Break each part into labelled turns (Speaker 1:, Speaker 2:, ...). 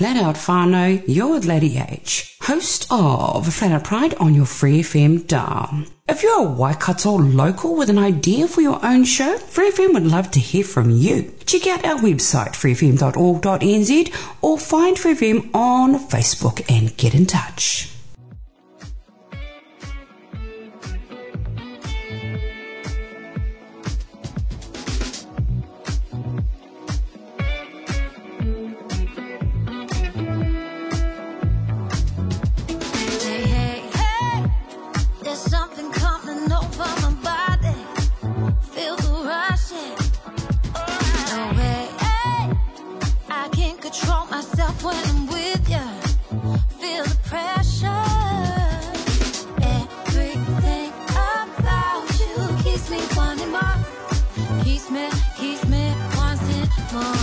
Speaker 1: Flat Out whānau, you're Lady H, host of Flat Out Pride on your Free FM dial. If you're a Waikato local with an idea for your own show, Free FM would love to hear from you. Check out our website, freefm.org.nz, or find Free FM on Facebook and get in touch. more.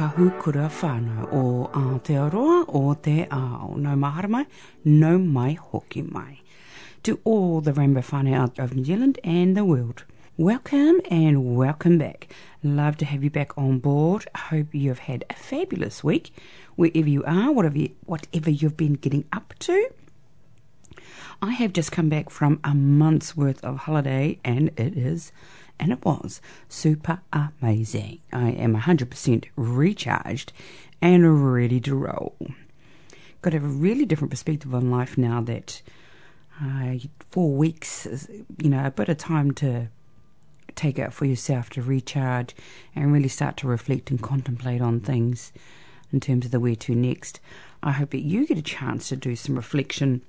Speaker 1: Out kahukura whānau o Aotearoa o te ao. No mahara mai, no mai hoki mai. To all the rainbow whānau out of New Zealand and the world. Welcome and welcome back. Love to have you back on board. Hope you've had a fabulous week wherever you are, whatever, you, whatever you've been getting up to. I have just come back from a month's worth of holiday and it is and it was super amazing. I am 100% recharged and ready to roll. Got a really different perspective on life now that uh, four weeks is, you know, a bit of time to take out for yourself to recharge and really start to reflect and contemplate on things in terms of the where to next. I hope that you get a chance to do some reflection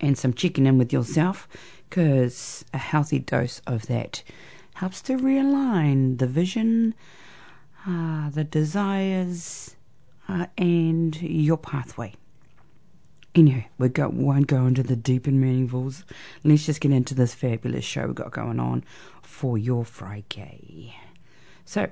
Speaker 1: and some checking in with yourself because a healthy dose of that helps to realign the vision, uh, the desires, uh, and your pathway. Anyway, we won't go into the deep and meaningfuls. Let's just get into this fabulous show we've got going on for your Friday. So,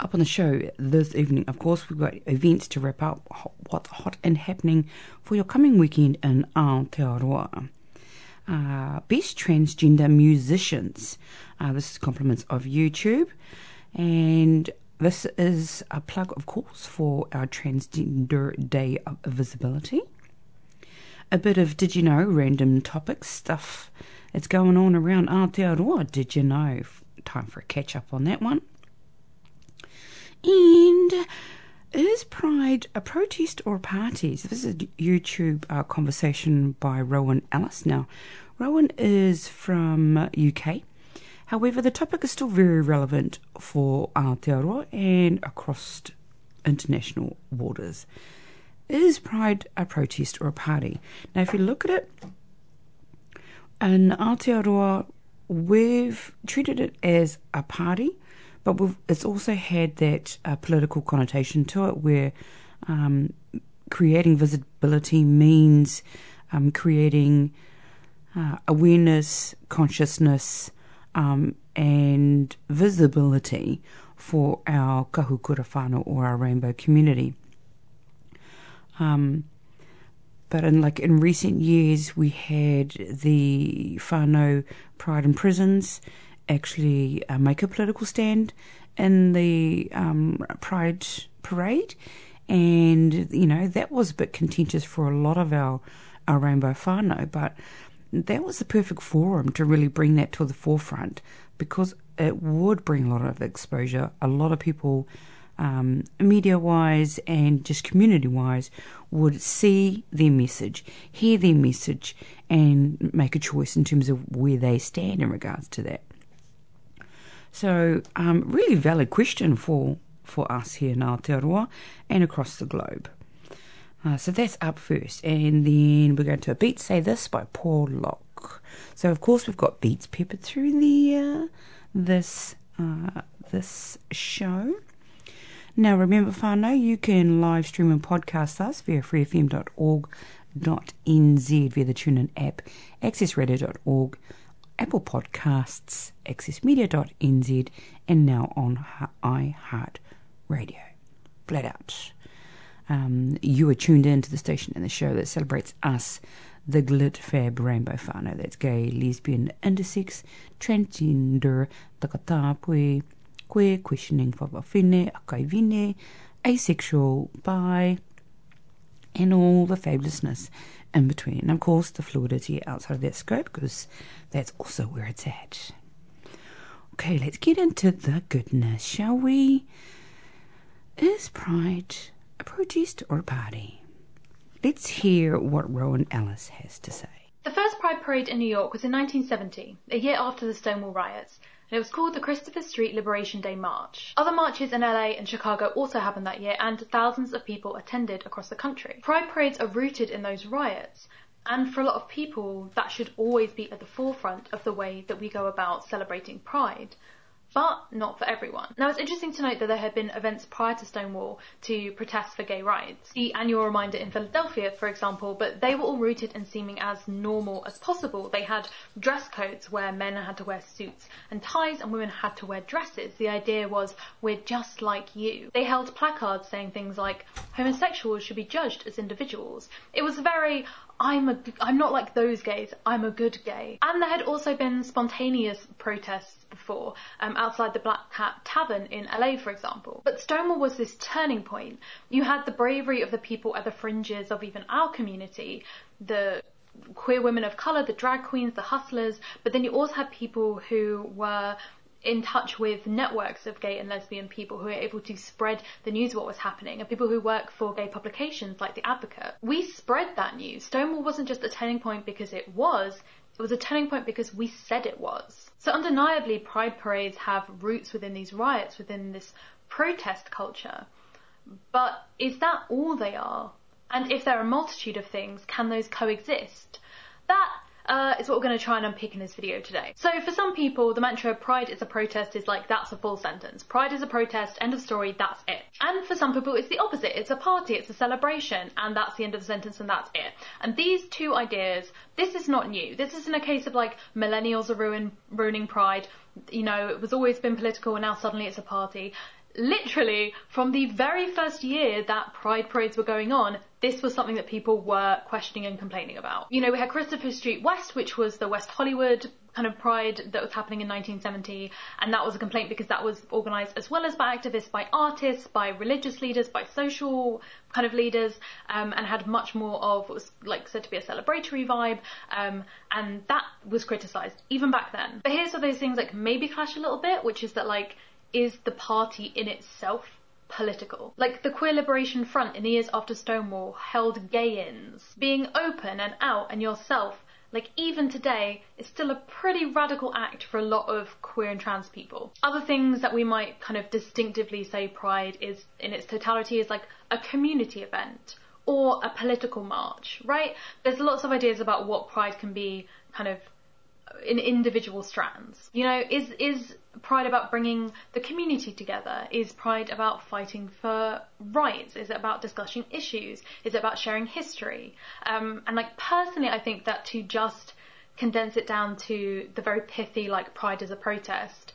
Speaker 1: up on the show this evening, of course, we've got events to wrap up what's hot and happening for your coming weekend in Aotearoa. Uh, best transgender musicians. Uh, this is compliments of YouTube. And this is a plug, of course, for our Transgender Day of Visibility. A bit of did you know, random topic stuff that's going on around Aotearoa. Did you know? Time for a catch up on that one. And is Pride a protest or a party? So this is a YouTube uh, conversation by Rowan Ellis. Now, Rowan is from UK. However, the topic is still very relevant for Aotearoa and across international borders. Is Pride a protest or a party? Now, if you look at it, in Aotearoa, we've treated it as a party but it's also had that uh, political connotation to it where um, creating visibility means um, creating uh, awareness, consciousness, um, and visibility for our kahukura whānau or our rainbow community. Um, but in like in recent years, we had the whānau Pride in Prisons actually uh, make a political stand in the um, Pride parade, and you know that was a bit contentious for a lot of our our rainbow whānau, but that was the perfect forum to really bring that to the forefront because it would bring a lot of exposure. A lot of people, um, media wise and just community wise, would see their message, hear their message, and make a choice in terms of where they stand in regards to that. So, um, really valid question for, for us here in Aotearoa and across the globe. Uh, so that's up first. And then we're going to a Beat Say This by Paul Locke. So, of course, we've got beats peppered through the, uh, this, uh, this show. Now, remember, whānau, you can live stream and podcast us via freefm.org.nz via the TuneIn app, accessradio.org, Apple Podcasts, accessmedia.nz, and now on iHeart Radio. Flat out. Um, you are tuned in to the station and the show that celebrates us, the Glit Fab Rainbow whānau. That's gay, lesbian, intersex, transgender, takatapui, queer, questioning whakawahine, akava'ine, asexual, bi, and all the fabulousness in between. And of course, the fluidity outside of that scope, because that's also where it's at. Okay, let's get into the goodness, shall we? Is Pride a protest or a party? Let's hear what Rowan Ellis has to say.
Speaker 2: The first Pride Parade in New York was in 1970, a year after the Stonewall riots, and it was called the Christopher Street Liberation Day March. Other marches in LA and Chicago also happened that year, and thousands of people attended across the country. Pride parades are rooted in those riots, and for a lot of people, that should always be at the forefront of the way that we go about celebrating Pride. But not for everyone. Now it's interesting to note that there had been events prior to Stonewall to protest for gay rights. The annual reminder in Philadelphia, for example, but they were all rooted in seeming as normal as possible. They had dress codes where men had to wear suits and ties and women had to wear dresses. The idea was, we're just like you. They held placards saying things like, homosexuals should be judged as individuals. It was very, I'm a, I'm not like those gays, I'm a good gay. And there had also been spontaneous protests before, um, outside the Black Cat Tavern in LA, for example. But Stonewall was this turning point. You had the bravery of the people at the fringes of even our community, the queer women of colour, the drag queens, the hustlers, but then you also had people who were in touch with networks of gay and lesbian people who are able to spread the news of what was happening and people who work for gay publications like The Advocate. We spread that news. Stonewall wasn't just a turning point because it was, it was a turning point because we said it was. So undeniably pride parades have roots within these riots, within this protest culture. But is that all they are? And if there are a multitude of things, can those coexist? That uh, is what we're going to try and unpick in this video today. So for some people, the mantra pride is a protest is like, that's a full sentence. Pride is a protest, end of story, that's it. And for some people, it's the opposite. It's a party, it's a celebration, and that's the end of the sentence and that's it. And these two ideas, this is not new. This isn't a case of like, millennials are ruin, ruining pride. You know, it was always been political and now suddenly it's a party literally from the very first year that pride parades were going on, this was something that people were questioning and complaining about. You know, we had Christopher Street West, which was the West Hollywood kind of pride that was happening in 1970, and that was a complaint because that was organised as well as by activists, by artists, by religious leaders, by social kind of leaders, um, and had much more of what was like said to be a celebratory vibe, um, and that was criticised even back then. But here's where those things like maybe clash a little bit, which is that like is the party in itself political. Like the Queer Liberation Front in the years after Stonewall held gay-ins. Being open and out and yourself, like even today, is still a pretty radical act for a lot of queer and trans people. Other things that we might kind of distinctively say Pride is in its totality is like a community event or a political march, right? There's lots of ideas about what Pride can be kind of in individual strands. You know, is is pride about bringing the community together? Is pride about fighting for rights? Is it about discussing issues? Is it about sharing history? Um, and like personally, I think that to just condense it down to the very pithy like pride as a protest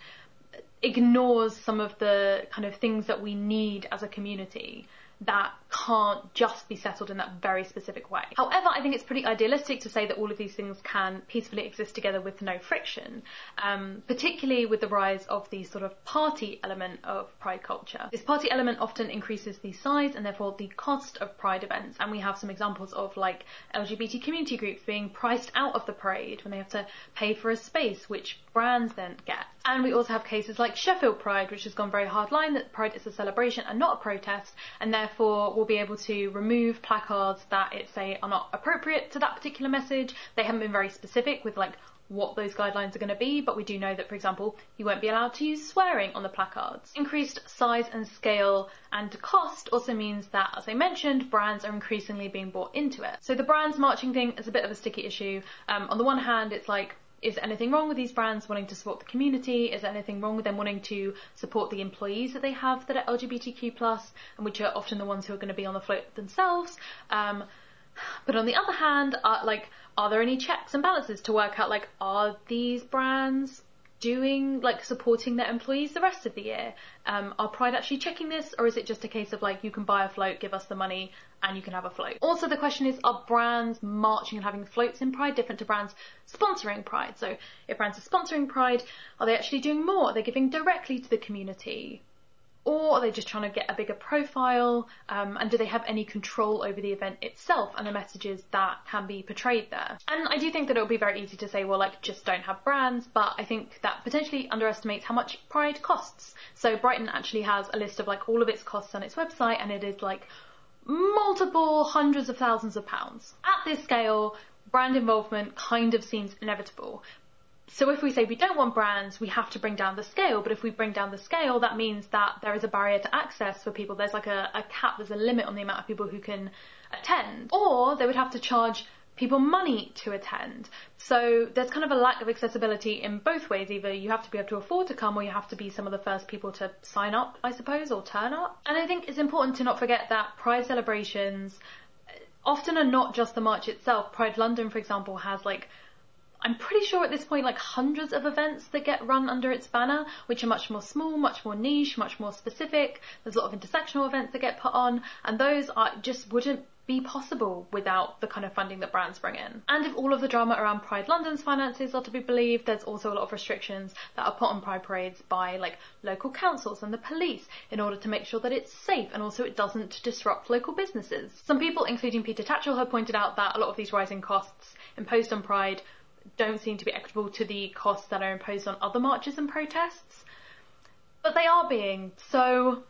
Speaker 2: ignores some of the kind of things that we need as a community that can't just be settled in that very specific way. However, I think it's pretty idealistic to say that all of these things can peacefully exist together with no friction, um, particularly with the rise of the sort of party element of pride culture. This party element often increases the size and therefore the cost of pride events, and we have some examples of like LGBT community groups being priced out of the parade when they have to pay for a space, which brands then get. And we also have cases like Sheffield Pride, which has gone very hard line that Pride is a celebration and not a protest, and therefore will be able to remove placards that it say are not appropriate to that particular message. They haven't been very specific with like what those guidelines are going to be, but we do know that, for example, you won't be allowed to use swearing on the placards. Increased size and scale and cost also means that, as I mentioned, brands are increasingly being bought into it. So the brands marching thing is a bit of a sticky issue. Um, on the one hand, it's like, is anything wrong with these brands wanting to support the community? Is there anything wrong with them wanting to support the employees that they have that are LGBTQ plus and which are often the ones who are going to be on the float themselves? Um, but on the other hand, are, like, are there any checks and balances to work out like, are these brands doing, like, supporting their employees the rest of the year? Um, are Pride actually checking this, or is it just a case of like, you can buy a float, give us the money, and you can have a float? Also, the question is, are brands marching and having floats in Pride different to brands sponsoring Pride? So, if brands are sponsoring Pride, are they actually doing more? Are they giving directly to the community? Or are they just trying to get a bigger profile? Um, and do they have any control over the event itself and the messages that can be portrayed there? And I do think that it would be very easy to say, well, like, just don't have brands, but I think that potentially underestimates how much Pride costs. So Brighton actually has a list of like all of its costs on its website and it is like multiple hundreds of thousands of pounds. At this scale, brand involvement kind of seems inevitable. So if we say we don't want brands, we have to bring down the scale. But if we bring down the scale, that means that there is a barrier to access for people. There's like a, a cap, there's a limit on the amount of people who can attend. Or they would have to charge people money to attend. So there's kind of a lack of accessibility in both ways. Either you have to be able to afford to come or you have to be some of the first people to sign up, I suppose, or turn up. And I think it's important to not forget that Pride celebrations often are not just the march itself. Pride London, for example, has like I'm pretty sure at this point like hundreds of events that get run under its banner, which are much more small, much more niche, much more specific. There's a lot of intersectional events that get put on, and those are just wouldn't be possible without the kind of funding that brands bring in. And if all of the drama around Pride London's finances are to be believed, there's also a lot of restrictions that are put on Pride parades by like local councils and the police in order to make sure that it's safe and also it doesn't disrupt local businesses. Some people, including Peter Tatchell, have pointed out that a lot of these rising costs imposed on Pride don't seem to be equitable to the costs that are imposed on other marches and protests. But they are being, so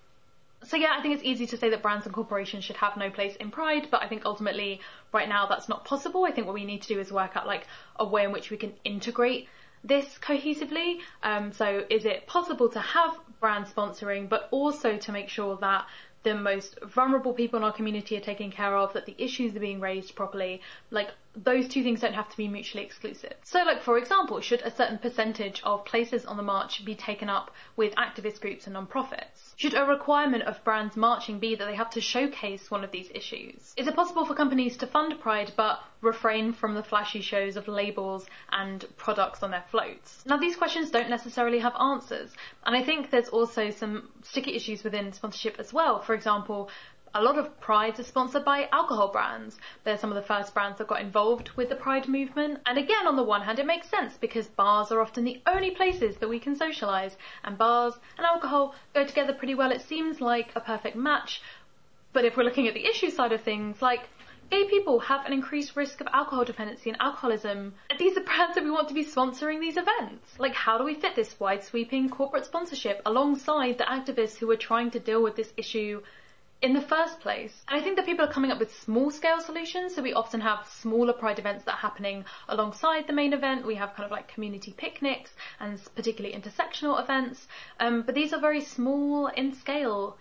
Speaker 2: so yeah, I think it's easy to say that brands and corporations should have no place in Pride, but I think ultimately right now that's not possible. I think what we need to do is work out like a way in which we can integrate this cohesively. Um, so is it possible to have brand sponsoring, but also to make sure that the most vulnerable people in our community are taken care of, that the issues are being raised properly, like those two things don't have to be mutually exclusive. So like for example, should a certain percentage of places on the march be taken up with activist groups and non-profits? Should a requirement of brands marching be that they have to showcase one of these issues? Is it possible for companies to fund Pride but refrain from the flashy shows of labels and products on their floats? Now these questions don't necessarily have answers, and I think there's also some sticky issues within sponsorship as well. For example, a lot of prides are sponsored by alcohol brands. They're some of the first brands that got involved with the pride movement. And again, on the one hand, it makes sense because bars are often the only places that we can socialise, and bars and alcohol go together pretty well. It seems like a perfect match. But if we're looking at the issue side of things, like gay people have an increased risk of alcohol dependency and alcoholism. These are brands that we want to be sponsoring these events. Like, how do we fit this wide sweeping corporate sponsorship alongside the activists who are trying to deal with this issue in the first place. And I think that people are coming up with small scale solutions. So we often have smaller pride events that are happening alongside the main event. We have kind of like community picnics and particularly intersectional events. Um, but these are very small in scale.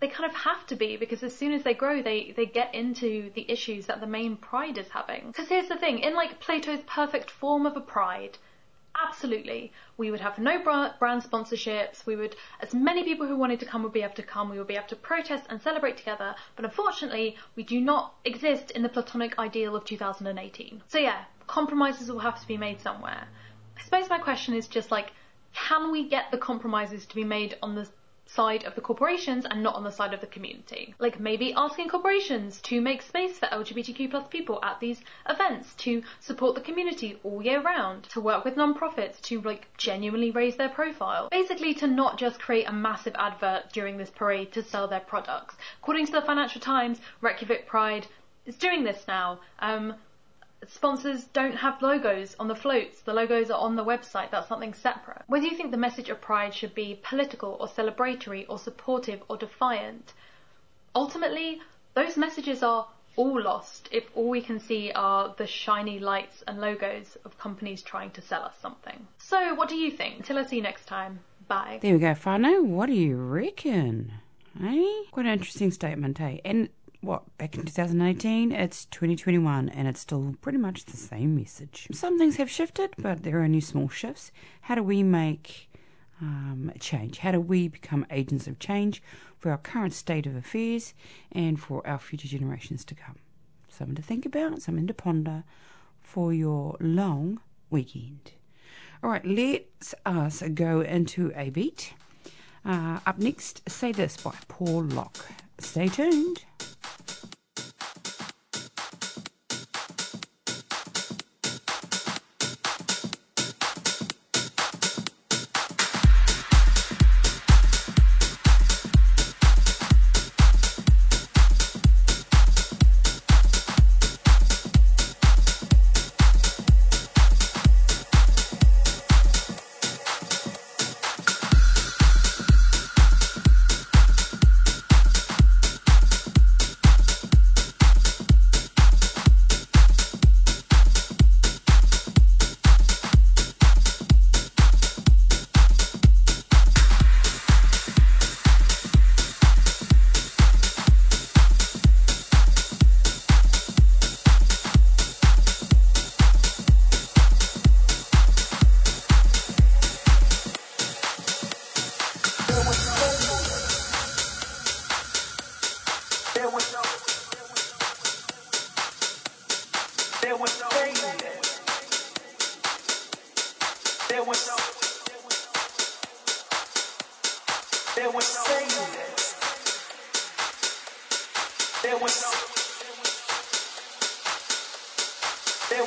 Speaker 2: They kind of have to be because as soon as they grow, they, they get into the issues that the main pride is having. Because here's the thing, in like Plato's perfect form of a pride, Absolutely. We would have no brand sponsorships. We would, as many people who wanted to come would be able to come. We would be able to protest and celebrate together. But unfortunately, we do not exist in the platonic ideal of 2018. So yeah, compromises will have to be made somewhere. I suppose my question is just like, can we get the compromises to be made on the side of the corporations and not on the side of the community. Like maybe asking corporations to make space for LGBTQ plus people at these events, to support the community all year round, to work with non-profits to like genuinely raise their profile. Basically to not just create a massive advert during this parade to sell their products. According to the Financial Times, Reykjavik Pride is doing this now. Um, sponsors don't have logos on the floats. The logos are on the website. That's something separate. Whether you think the message of Pride should be political or celebratory or supportive or defiant, ultimately, those messages are all lost if all we can see are the shiny lights and logos of companies trying to sell us something. So, what do you think? Until I see you next time. Bye.
Speaker 1: There we go, whānau. What do you reckon? Eh? Quite an interesting statement, eh? And what, back in 2018, it's 2021, and it's still pretty much the same message. Some things have shifted, but there are only small shifts. How do we make um, change? How do we become agents of change for our current state of affairs and for our future generations to come? Something to think about, something to ponder for your long weekend. All right, let's us go into a beat. Uh, up next, Say This by Paul Locke. Stay tuned.
Speaker 3: There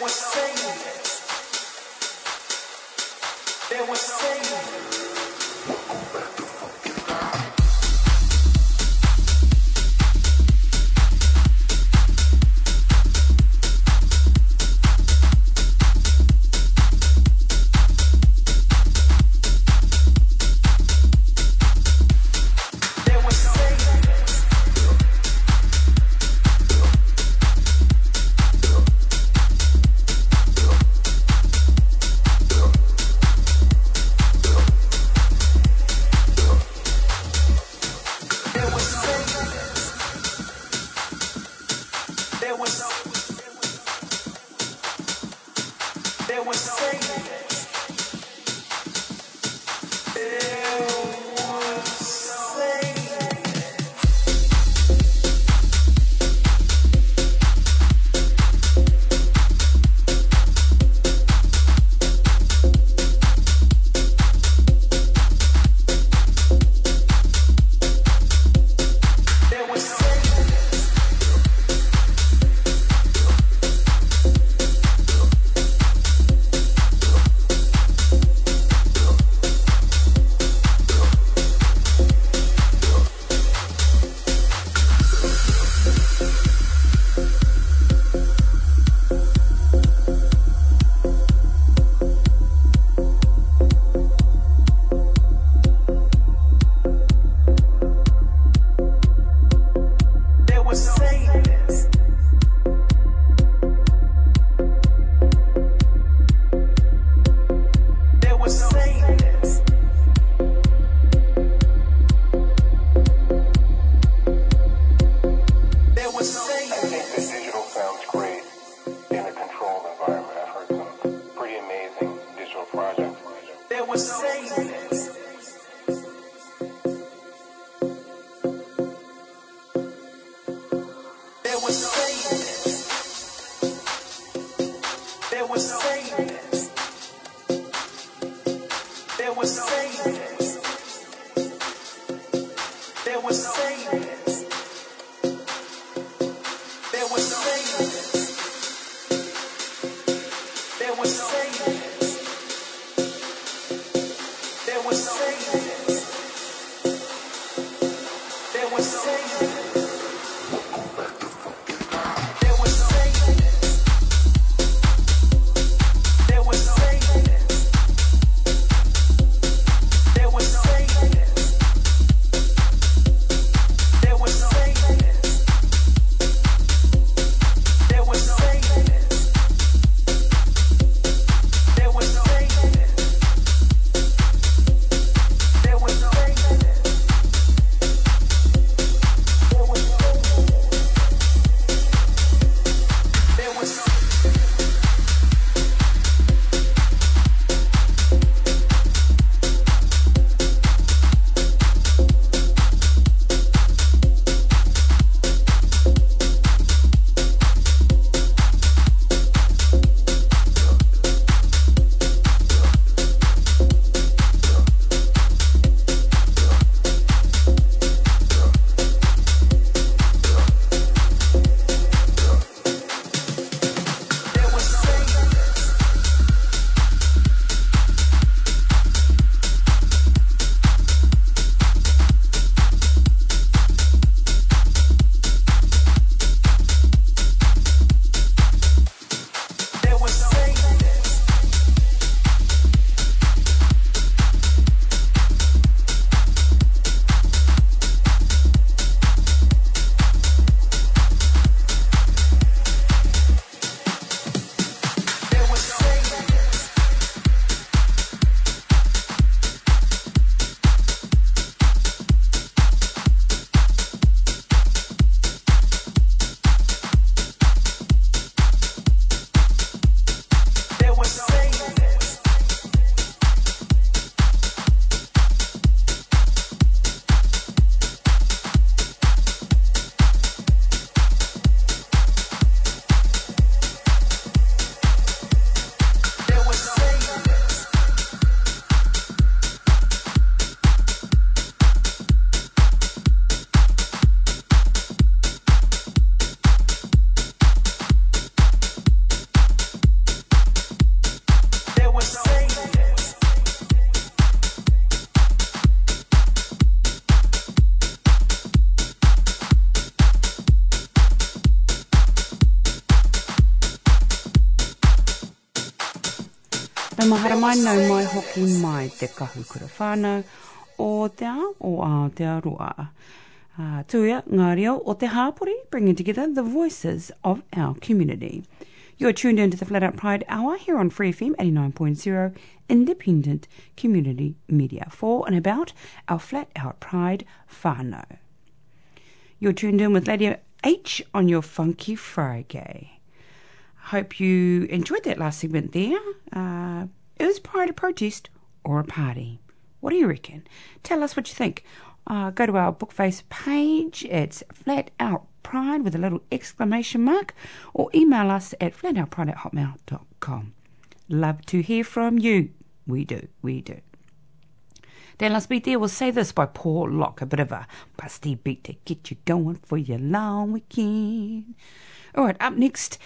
Speaker 1: Mahara mai hoki mai te kahu kura whānau o te ao o Aotearoa. Uh, tuia, ngā reo o te hāpori, bringing together the voices of our community. You're tuned into the Flat Out Pride Hour here on Free FM 89.0 Independent Community Media for and about our Flat Out Pride whānau. You're tuned in with Lady H on your Funky Friday. Hope you enjoyed that last segment there. Uh, it was pride a protest or a party. What do you reckon? Tell us what you think. Uh, go to our Bookface page. It's Flat Out Pride with a little exclamation mark, or email us at flatoutpride at hotmail.com. Love to hear from you. We do, we do. Then last beat there was Say This by Paul Locke, a bit of a busty beat to get you going for your long weekend. All right, up next,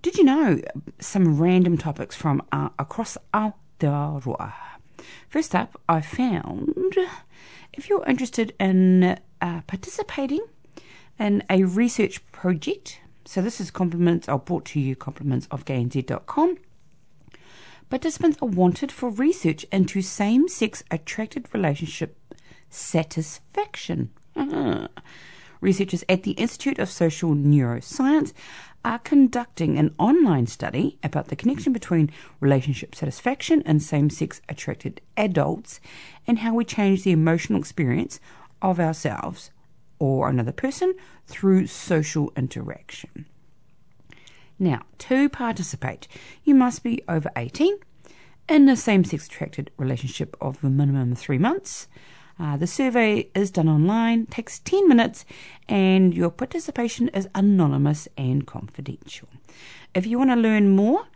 Speaker 1: did you know some random topics from uh, across Aotearoa? First up, I found if you're interested in uh, participating in a research project, so this is compliments, are brought to you compliments of gaynz.com. Participants are wanted for research into same sex attracted relationship satisfaction. Researchers at the Institute of Social Neuroscience are conducting an online study about the connection between relationship satisfaction and same sex attracted adults and how we change the emotional experience of ourselves or another person through social interaction. Now, to participate, you must be over 18 in a same sex attracted relationship of a minimum of three months. Uh, the survey is done online, takes 10 minutes, and your participation is anonymous and confidential. If you want to learn more,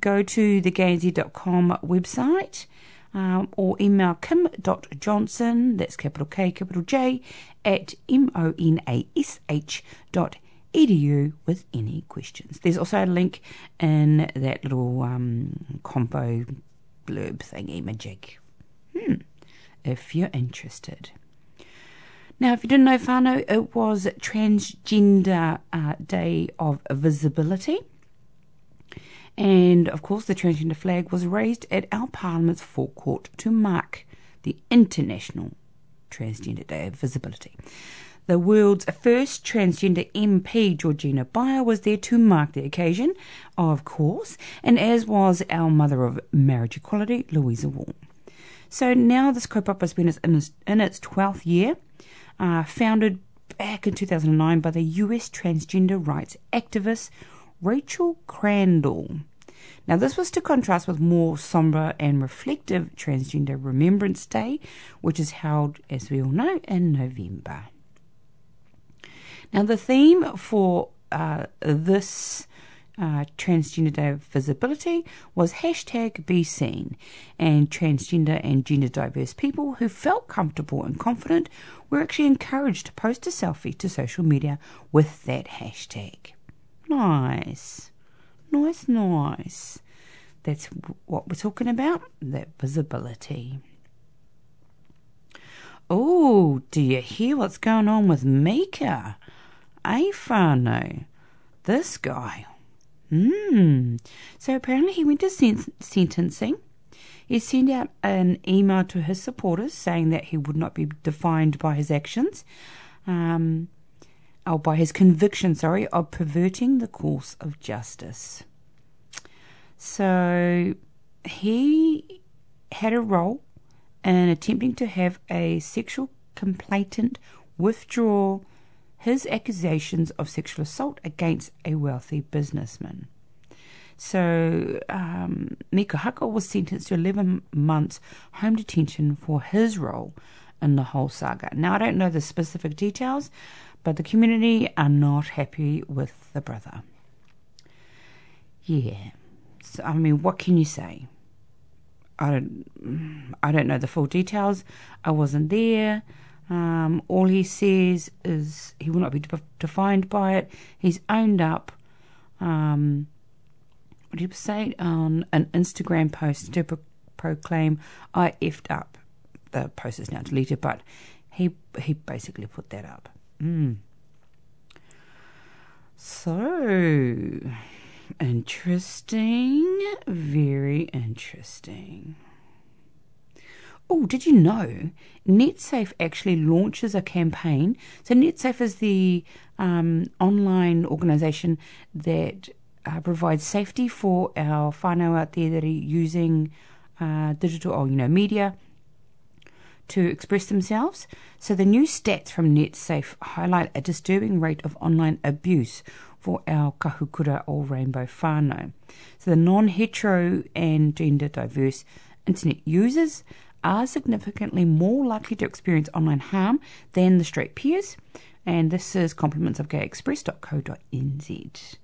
Speaker 1: go to the gaynz.com website um, or email kim.johnson, that's capital K, capital J, at m-o-n-a-s-h dot edu with any questions. There's also a link in that little um, compo blurb thingy majig. Hmm if you're interested. Now, if you didn't know, whānau, it was Transgender uh, Day of Visibility. And of course, the transgender flag was raised at our Parliament's forecourt to mark the International Transgender Day of Visibility. The world's first transgender MP, Georgina Beyer, was there to mark the occasion, of course, and as was our mother of marriage equality, Louisa Wall. So now this kaupapa has been in its, in its 12th year, uh, founded back in 2009 by the US transgender rights activist Rachel Crandall. Now, this was to contrast with more sombre and reflective Transgender Remembrance Day, which is held, as we all know, in November. Now, the theme for uh, this uh, Transgender Visibility was hashtag Be Seen, and transgender and gender diverse people who felt comfortable and confident were actually encouraged to post a selfie to social media with that hashtag. Nice, nice, nice. That's what we're talking about that visibility. Oh, do you hear what's going on with Mika? A whānau. This guy, Hmm. So apparently he went to sen- sentencing. He sent out an email to his supporters saying that he would not be defined by his actions, um, or by his conviction, sorry, of perverting the course of justice. So he had a role in attempting to have a sexual complainant withdraw his accusations of sexual assault against a wealthy businessman. So, um, Mika Haka was sentenced to 11 months home detention for his role in the whole saga. Now, I don't know the specific details, but the community are not happy with the brother. Yeah. So, I mean, what can you say? I don't, I don't know the full details. I wasn't there. Um, all he says is he will not be de- defined by it. He's owned up. Um, what did he say on an Instagram post to pro- proclaim, "I effed up." The post is now deleted, but he he basically put that up. Mm. So, Interesting. Very interesting. Oh, did you know NetSafe actually launches a campaign? So, NetSafe is the um, online organisation that uh, provides safety for our whānau out there that are using uh, digital or, you know, media to express themselves. So, the new stats from NetSafe highlight a disturbing rate of online abuse for our kahukura or rainbow whānau. So, the non hetero and gender diverse internet users are significantly more likely to experience online harm than the straight peers. And this is compliments of gayexpress.co.nz.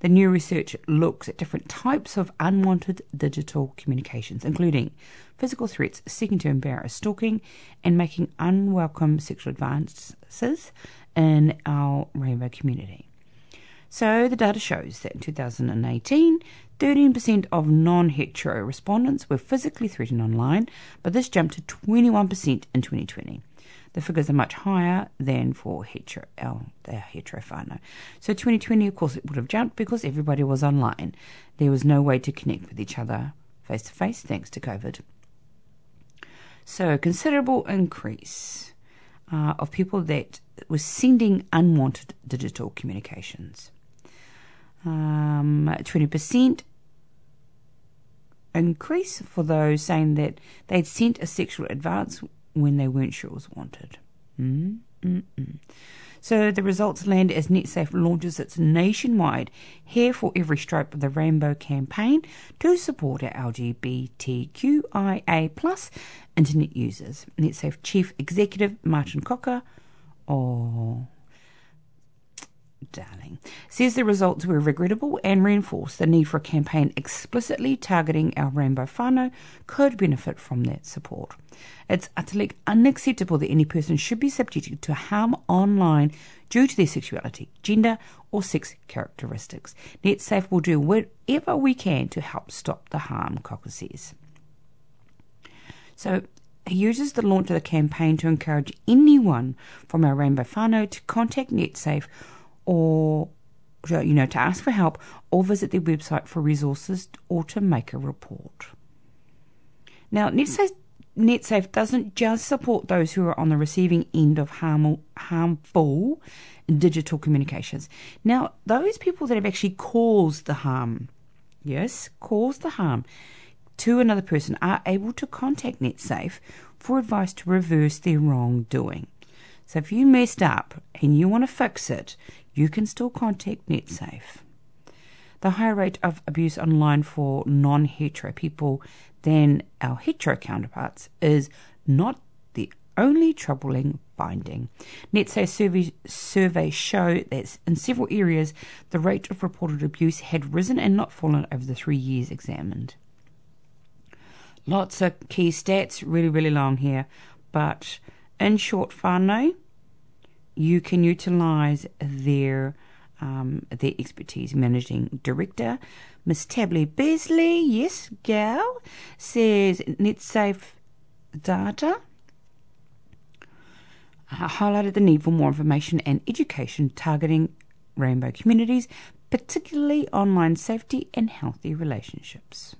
Speaker 1: The new research looks at different types of unwanted digital communications, including physical threats seeking to embarrass stalking and making unwelcome sexual advances in our rainbow community. So the data shows that in 2018, 13% of non hetero respondents were physically threatened online, but this jumped to 21% in 2020. The figures are much higher than for hetero, our, the hetero whānau. So 2020, of course, it would have jumped because everybody was online. There was no way to connect with each other face to face thanks to COVID. So a considerable increase uh, of people that were sending unwanted digital communications. Um, 20% increase for those saying that they'd sent a sexual advance when they weren't sure it was wanted. Mm-mm-mm. So the results land as NetSafe launches its nationwide Here for Every Stripe of the Rainbow campaign to support our LGBTQIA plus internet users. NetSafe Chief Executive Martin Cocker, oh, darling, says the results were regrettable and reinforce the need for a campaign explicitly targeting our rainbow whānau could benefit from that support. It's utterly unacceptable that any person should be subjected to harm online due to their sexuality, gender, or sex characteristics. NetSafe will do whatever we can to help stop the harm, Cocker says. So, he uses the launch of the campaign to encourage anyone from our Rainbow whānau to contact NetSafe or you know to ask for help or visit their website for resources or to make a report. Now, NetSafe, NetSafe doesn't just support those who are on the receiving end of harmful, harmful digital communications. Now, those people that have actually caused the harm, yes, caused the harm to another person are able to contact NetSafe for advice to reverse their wrongdoing. So if you messed up and you want to fix it, you can still contact NetSafe. The higher rate of abuse online for non hetero people than our hetero counterparts is not the only troubling finding. NetSafe survey, surveys show that in several areas the rate of reported abuse had risen and not fallen over the three years examined. Lots of key stats, really, really long here, but in short, whānau, you can utilise their um, their expertise. Managing Director, Miss Tabby Beasley, yes, gal, says NetSafe data uh, highlighted the need for more information and education targeting rainbow communities, particularly online safety and healthy relationships.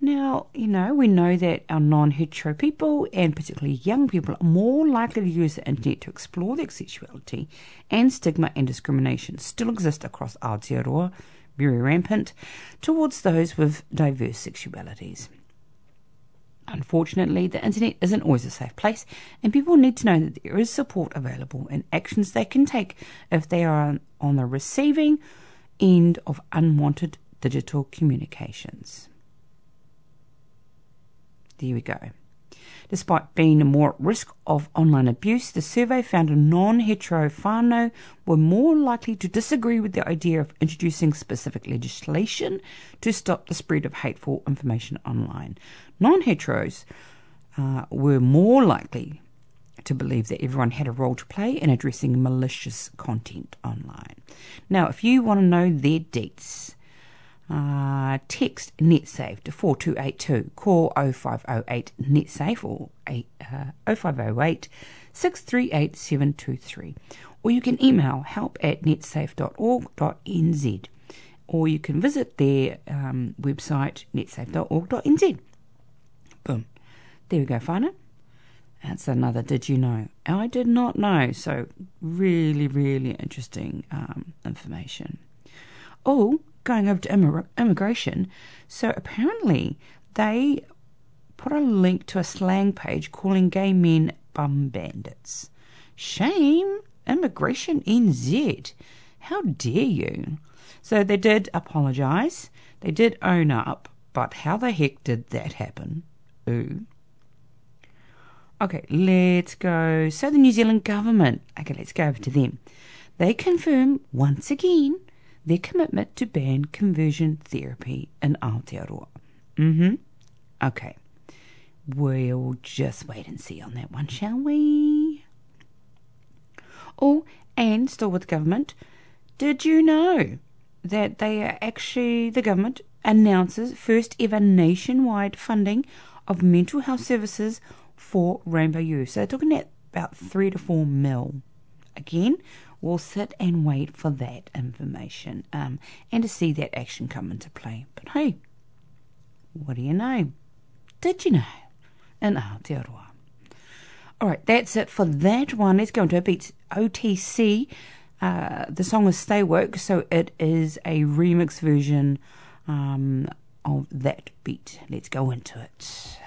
Speaker 1: Now, you know, we know that our non hetero people, and particularly young people, are more likely to use the internet to explore their sexuality, and stigma and discrimination still exist across Aotearoa, very rampant, towards those with diverse sexualities. Unfortunately, the internet isn't always a safe place, and people need to know that there is support available and actions they can take if they are on the receiving end of unwanted digital communications. There we go. Despite being more at risk of online abuse, the survey found non hetero whānau were more likely to disagree with the idea of introducing specific legislation to stop the spread of hateful information online. Non heteros uh, were more likely to believe that everyone had a role to play in addressing malicious content online. Now, if you want to know their dates, uh, text NetSafe to 4282. Call 0508 NetSafe or 8, uh, 0508 638 723. Or you can email help at netsafe.org.nz. or you can visit their um, website, netsafe.org.nz. Boom. There we go, Whānau. That's another Did You Know? I did not know. So, really, really interesting um, information. Oh, going over to immig- immigration. So, apparently, they put a link to a slang page calling gay men bum bandits. Shame! Immigration NZ. How dare you? So, they did apologise. They did own up. But how the heck did that happen? Ooh. Okay, let's go. So the New Zealand government, okay, let's go over to them. They confirm once again their commitment to ban conversion therapy in Aotearoa. Mm-hmm. Okay. We'll just wait and see on that one, shall we? Oh, and still with government, did you know that they are actually, the government announces first ever nationwide funding of mental health services for Rainbow Youth. So they're talking at about three to four mil. Again, we'll sit and wait for that information um, and to see that action come into play. But hey, what do you know? Did you know? In Aotearoa. All right, that's it for that one. Let's go into a beat OTC. Uh, the song is Stay Woke, so it is a remix version um, of that beat. Let's go into it.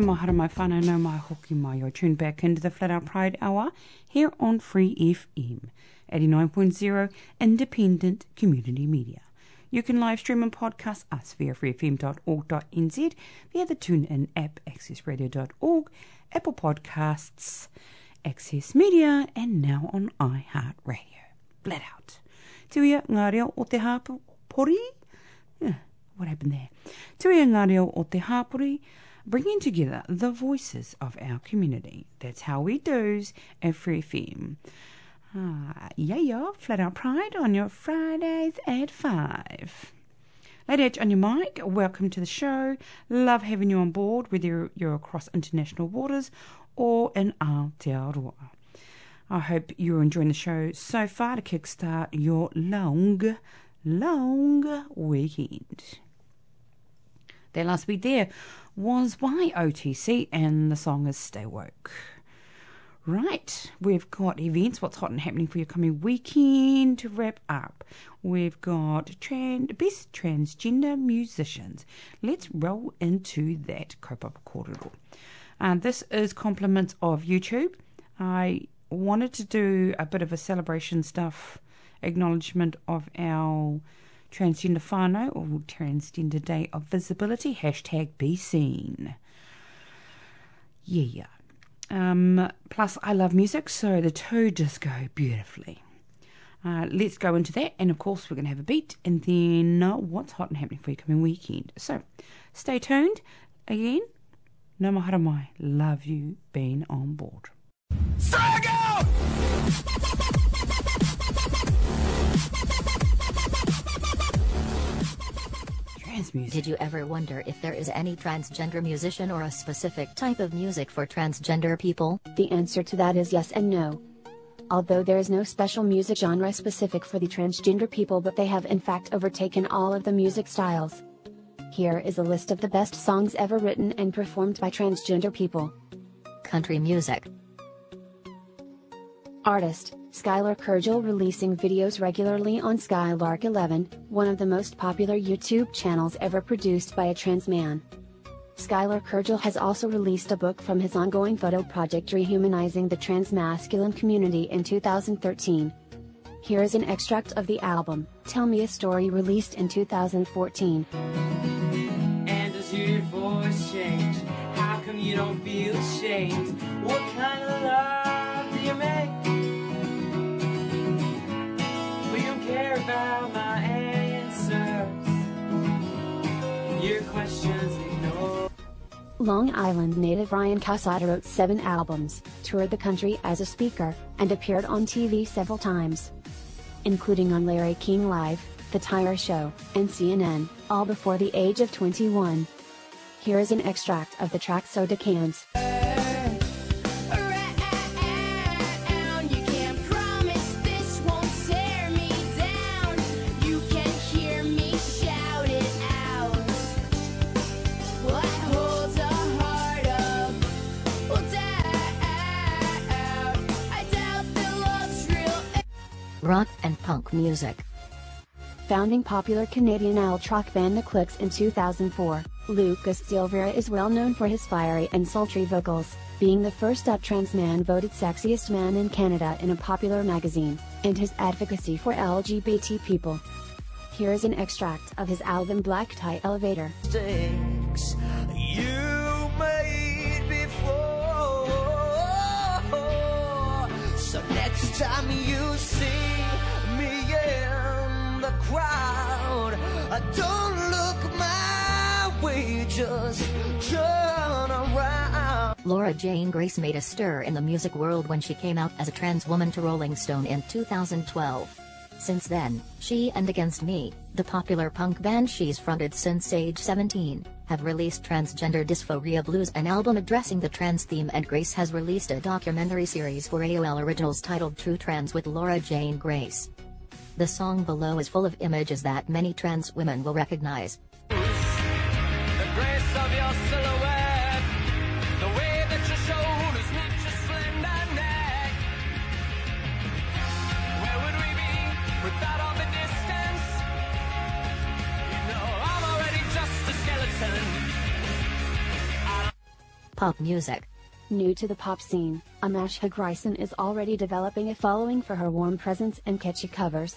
Speaker 1: No mahara mai no mai hoki mai. You're tuned back into the Flat Out Pride Hour here on Free FM 89.0 Independent Community Media. You can live stream and podcast us via freefm.org.nz, via the TuneIn app, accessradio.org, Apple Podcasts, Access Media, and now on iHeartRadio. Flat out. Tuia ngā reo o te hapori? Yeah, what happened there? Tuia ngā reo o te hapori, bringing together the voices of our community. That's how we do's at Free FM. Ah, yeah, yeah, flat out pride on your Fridays at 5. Lady H on your mic, welcome to the show. Love having you on board, whether you're across international waters or in Aotearoa. I hope you're enjoying the show so far to kickstart your long, long weekend. That last week there was by OTC, and the song is Stay Woke. Right, we've got events, what's hot and happening for your coming weekend to wrap up. We've got tran- best transgender musicians. Let's roll into that kaupapa kōrero. And this is compliments of YouTube. I wanted to do a bit of a celebration stuff, acknowledgement of our transgender whānau or transgender day of visibility. Hashtag be seen. Yeah. Um, plus, I love music, so the two just go beautifully. Uh, let's go into that, and of course, we're going to have a beat, and then uh, what's hot and happening for your coming weekend. So, stay tuned. Again, no mai. Love you being on board. Trans music.
Speaker 4: Did you ever wonder if there is any transgender musician or a specific type of music for transgender people?
Speaker 5: The answer to that is yes and no. Although there is no special music genre specific for the transgender people, but they have in fact overtaken all of the music styles. Here is a list of the best songs ever written and performed by transgender people.
Speaker 4: Country music,
Speaker 5: Artist Skylar Kergil releasing videos regularly on Skylark 11, one of the most popular YouTube channels ever produced by a trans man. Skylar Kergil has also released a book from his ongoing photo project Rehumanizing the Trans Masculine Community in 2013. Here is an extract of the album, Tell Me a Story released in 2014.
Speaker 6: And does your voice change? How come you don't feel ashamed? What kind of love do you make?
Speaker 5: Long Island native Ryan Cassata wrote seven albums, toured the country as a speaker, and appeared on TV several times. Including on Larry King Live, The Tyra Show, and CNN, all before the age of 21. Here is an extract of the track Soda Cans.
Speaker 4: Rock and punk music,
Speaker 5: Founding popular Canadian alt rock band The Cliks in 2004, Lucas Silveira is well known for his fiery and sultry vocals, being the first up trans man voted sexiest man in Canada in a popular magazine, and his advocacy for LGBT people. Here is an extract of his album Black Tie Elevator.
Speaker 6: mistakes you don't look my way, just turn around.
Speaker 4: Laura Jane Grace made a stir in the music world when she came out as a trans woman to Rolling Stone in 2012. Since then, she and Against Me, the popular punk band she's fronted since age 17, have released Transgender Dysphoria Blues, an album addressing the trans theme, and Grace has released a documentary series for AOL Originals titled True Trans with Laura Jane Grace. The song below is full of images that many trans women will recognize.
Speaker 6: The grace of your silhouette, the way that your shoulders meet your slender neck. Where would we be without all the distance? You know, I'm already just a skeleton.
Speaker 4: Pop music.
Speaker 5: New to the pop scene, Amasha Grayson is already developing a following for her warm presence and catchy covers,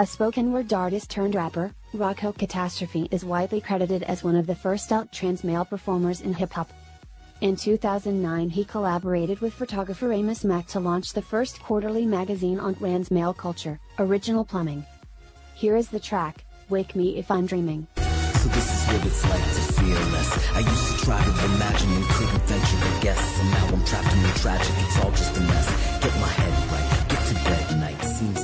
Speaker 5: A spoken word artist turned rapper, Rocco Katastrophe is widely credited as one of the first out trans male performers in hip hop. In 2009, he collaborated with photographer Amos Mac to launch the first quarterly magazine on trans male culture, Original Plumbing. Here is the track, Wake Me If I'm Dreaming.
Speaker 7: So this is what it's like to feel less. I used to try to imagine and couldn't venture guess. And now I'm trapped in the tragic, it's all just a mess. Get my head right,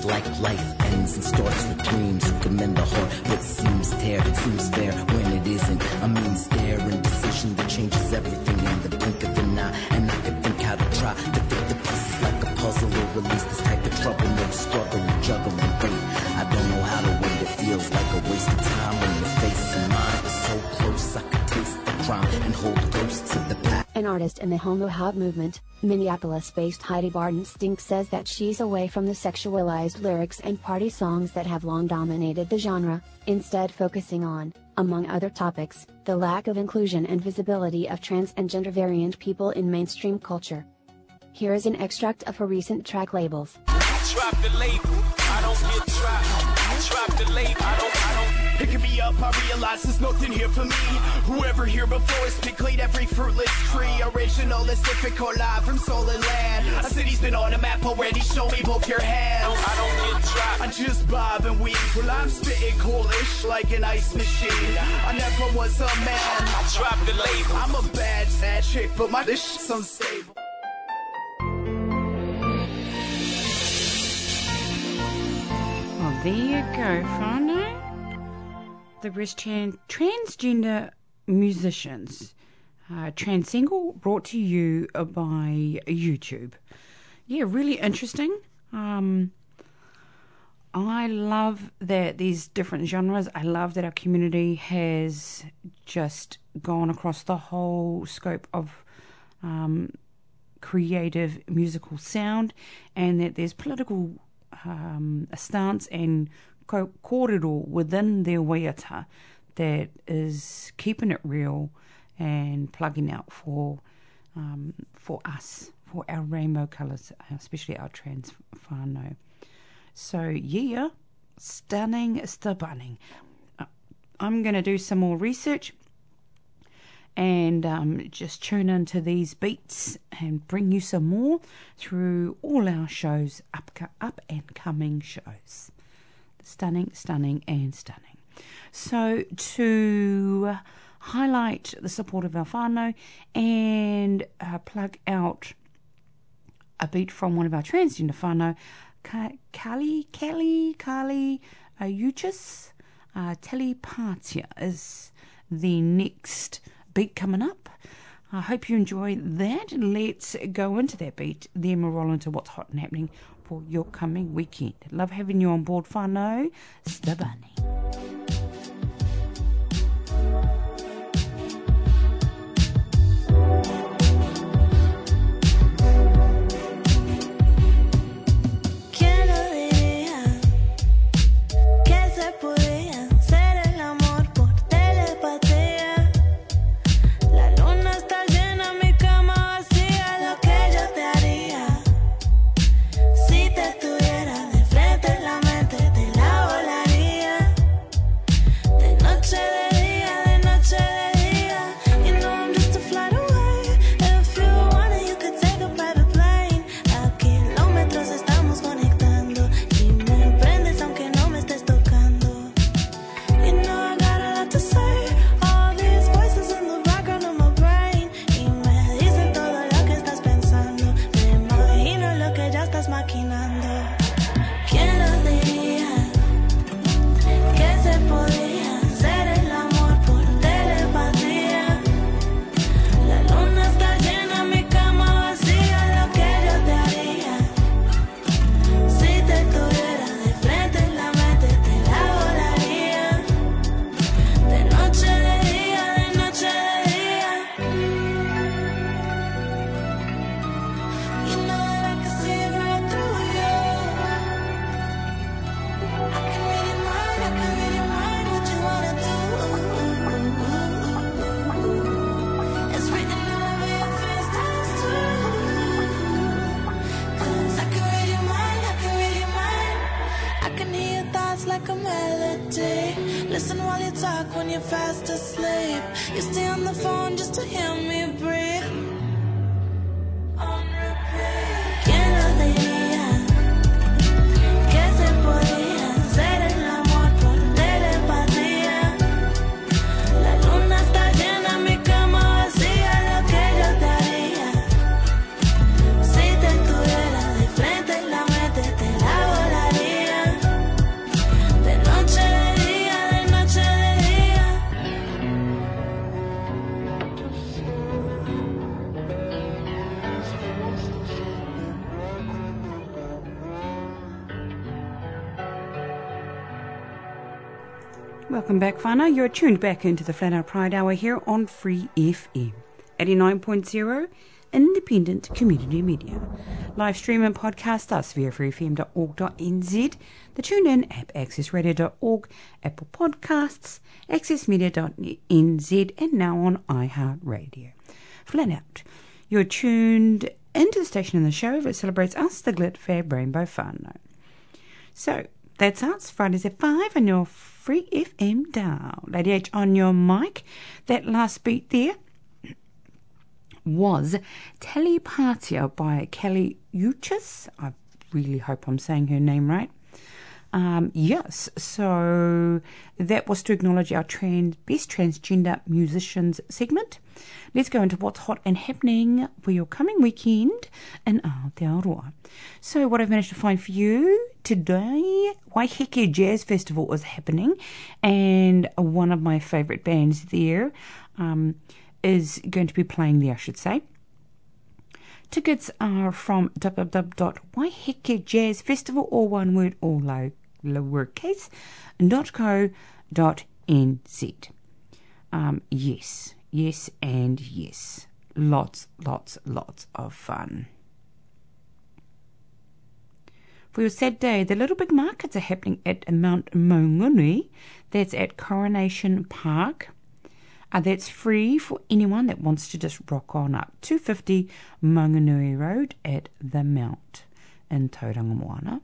Speaker 7: like life ends and starts with dreams. Who can mend the heart that seems tear, seems fair when it isn't. A mean stare, and decision that changes everything in the blink of an eye. And I could think how to try to fit the pieces like a puzzle or release this type of trouble. No struggle
Speaker 5: An artist in the homo hop movement, Minneapolis based Heidi Barton Stink says that she's away from the sexualized lyrics and party songs that have long dominated the genre, instead, focusing on, among other topics, the lack of inclusion and visibility of trans and gender variant people in mainstream culture. Here is an extract of her recent track labels.
Speaker 8: Picking me up, I realize there's nothing here for me. Whoever here before has pickled every fruitless tree. Original is difficult live from soul and land. A city's been on the map already, show me both your hands. I don't get dropped. I just bob and weave. Well, I'm spitting coolish like an ice machine. I never was a man. I drop the label. I'm a bad, sad chick, but my this shit's unstable.
Speaker 1: Well, there you go, whānau. The tran- transgender musicians. Uh, trans single brought to you by YouTube. Yeah, really interesting. Um, I love that these different genres. I love that our community has just gone across the whole scope of um, creative musical sound, and that there's political um, stance and kōrero within their waiata that is keeping it real and plugging out for um, for us, for our rainbow colours, especially our trans whānau. So yeah, stunning, stunning. Uh, I'm going to do some more research and um, just tune into these beats and bring you some more through all our shows, up, up and coming shows. Stunning, stunning, and stunning. So to highlight the support of whānau and uh, plug out a beat from one of our transgender whānau, Ka- Kali, Kelly, Kali uh, Uchis, uh, Telepatia is the next beat coming up. I hope you enjoy that. Let's go into that beat. Then we'll roll into what's hot and happening for your coming weekend. Love having you on board, whānau. Stabani. Welcome back, whānau. You're tuned back into the Flat Out Pride Hour here on Free FM 89.0 Independent Community Media. Live stream and podcast us via freefm.org.nz, the TuneIn app, accessradio.org, Apple Podcasts, accessmedia.nz, and now on iHeartRadio. Flat Out. You're tuned into the station in the show that celebrates us, the Glit Rainbow whānau. So, that's us, Fridays at 5 on your free FM dial. Lady H on your mic. That last beat there was Telepatia by Kelly Uchis. I really hope I'm saying her name right. Um, yes, so that was to acknowledge our trans, best transgender musicians segment. Let's go into what's hot and happening for your coming weekend in Aotearoa. So, what I've managed to find for you today, Waiheke Jazz Festival is happening, and one of my favourite bands there um, is going to be playing there, I should say. Tickets are from www.waihekejazzfestival, or one word, all low. Um, yes, yes, and yes. Lots, lots, lots of fun. For your Saturday, the Little Big Markets are happening at Mount Maunganui. That's at Coronation Park. Uh, that's free for anyone that wants to just rock on up. 250 Maunganui Road at the Mount in Tauranga Moana.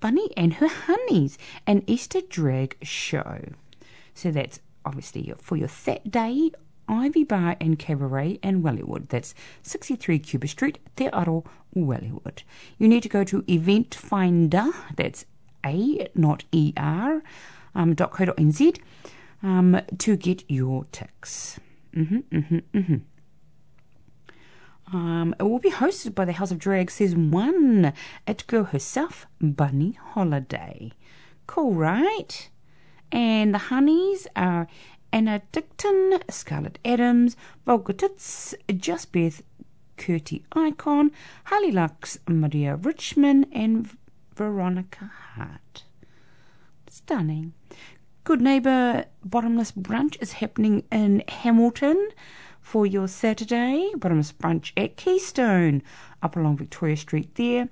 Speaker 1: Bunny and her honeys, an Easter drag show. So that's obviously for your Saturday, Ivy Bar and Cabaret and Wellywood. That's 63 Cuba Street, Te Aro, Wellywood. You need to go to Eventfinda, that's A, not ER, um, dot .co.nz, um, to get your ticks. hmm hmm hmm um, it will be hosted by the House of Drag Season 1 at Girl herself, Bunny Holiday. Cool, right? And the honeys are Anna Dicton, Scarlett Adams, Volga Tits, Just Beth, Curti Icon, Harley Lux, Maria Richmond, and Veronica Hart. Stunning. Good Neighbour Bottomless Brunch is happening in Hamilton for your Saturday. Bottomless Brunch at Keystone, up along Victoria Street there.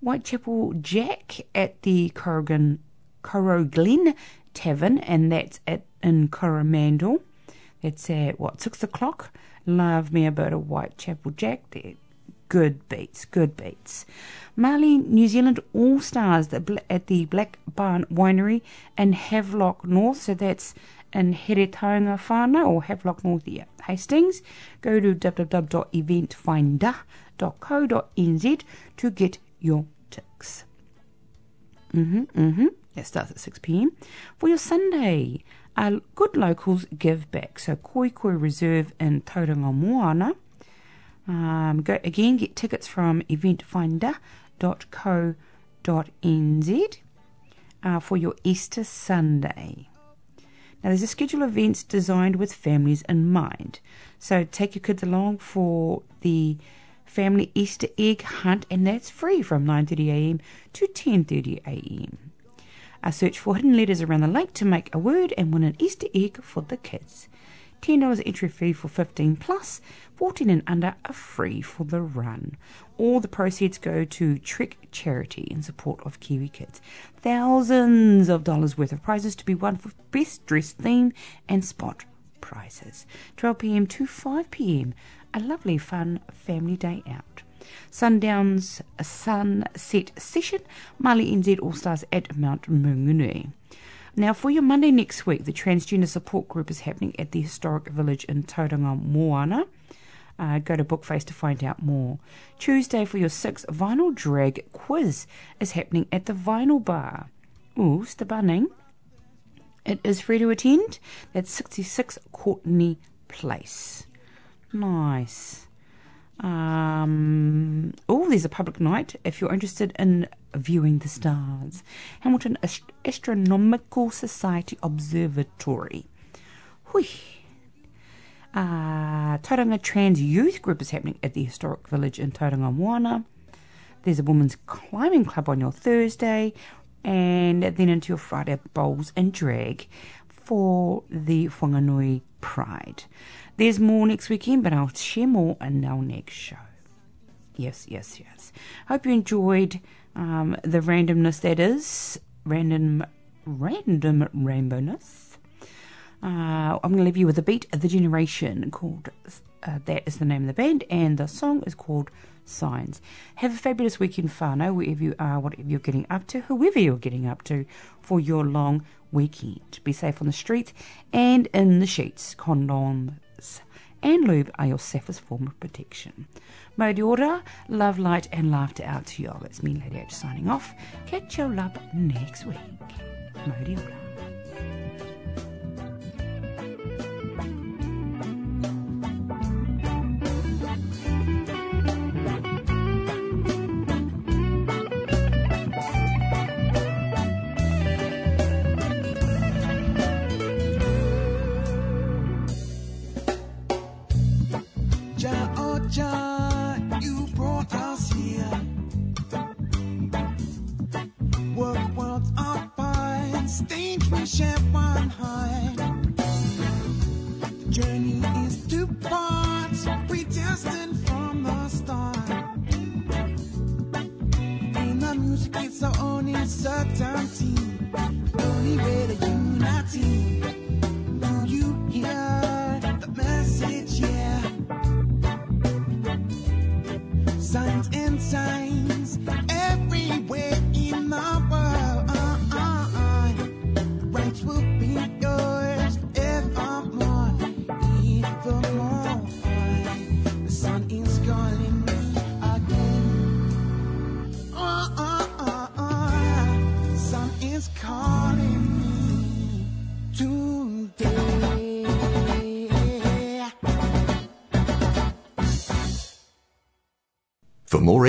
Speaker 1: Whitechapel Jack at the Corrigan, Coroglen Tavern, and that's at in Coromandel. That's at what six o'clock. Love me a bit of Whitechapel Jack there. Good beats, good beats. Marley New Zealand All Stars at the Black Barn Winery in Havelock North. So that's in Heretaunga Whānau or Havelock North here. Hastings. Go to www.eventfinda.co.nz to get your ticks. Mm-hmm, mm-hmm. That starts at 6 p.m. For your Sunday, uh, good locals give back. So Koi Koi Reserve in Tauranga Moana. Um, go again, get tickets from eventfinda.co.nz uh, for your Easter Sunday. Now, there's a schedule of events designed with families in mind. So, take your kids along for the family Easter egg hunt, and that's free from 9:30 a.m. to 10:30 a.m. I search for hidden letters around the lake to make a word and win an Easter egg for the kids. $10 entry fee for 15 plus, 14 and under are free for the run. All the proceeds go to Trek Charity in support of Kiwi kids. Thousands of dollars worth of prizes to be won for best dressed theme and spot prizes. 12 pm to 5 pm, a lovely fun family day out. Sundown's Sunset Session, Marley NZ All Stars at Mount Maunganui. Now, for your Monday next week, the transgender support group is happening at the historic village in Tauranga Moana. Uh, go to Bookface to find out more. Tuesday for your sixth vinyl drag quiz is happening at the Vinyl Bar. Ooh, stabunning. It is free to attend. That's 66 Courtney Place. Nice. Um, oh, there's a public night if you're interested in viewing the stars. Hamilton Ast- Astronomical Society Observatory. Hui. Uh, Tauranga Trans Youth Group is happening at the historic village in Tauranga Moana. There's a women's climbing club on your Thursday, and then into your Friday bowls and drag for the Whanganui Pride. There's more next weekend, but I'll share more in our next show. Yes, yes, yes. Hope you enjoyed um, the randomness that is random, random rainbowness. Uh, I'm going to leave you with a beat of the generation called. Uh, that is the name of the band, and the song is called Signs. Have a fabulous weekend, whānau, wherever you are, whatever you're getting up to, whoever you're getting up to for your long weekend. Be safe on the streets and in the sheets. Condoms and lube are your safest form of protection. Mauri ora, love, light, and laughter out to you. All. It's me, Lady H, signing off. Catch your love next week. Mauri ora.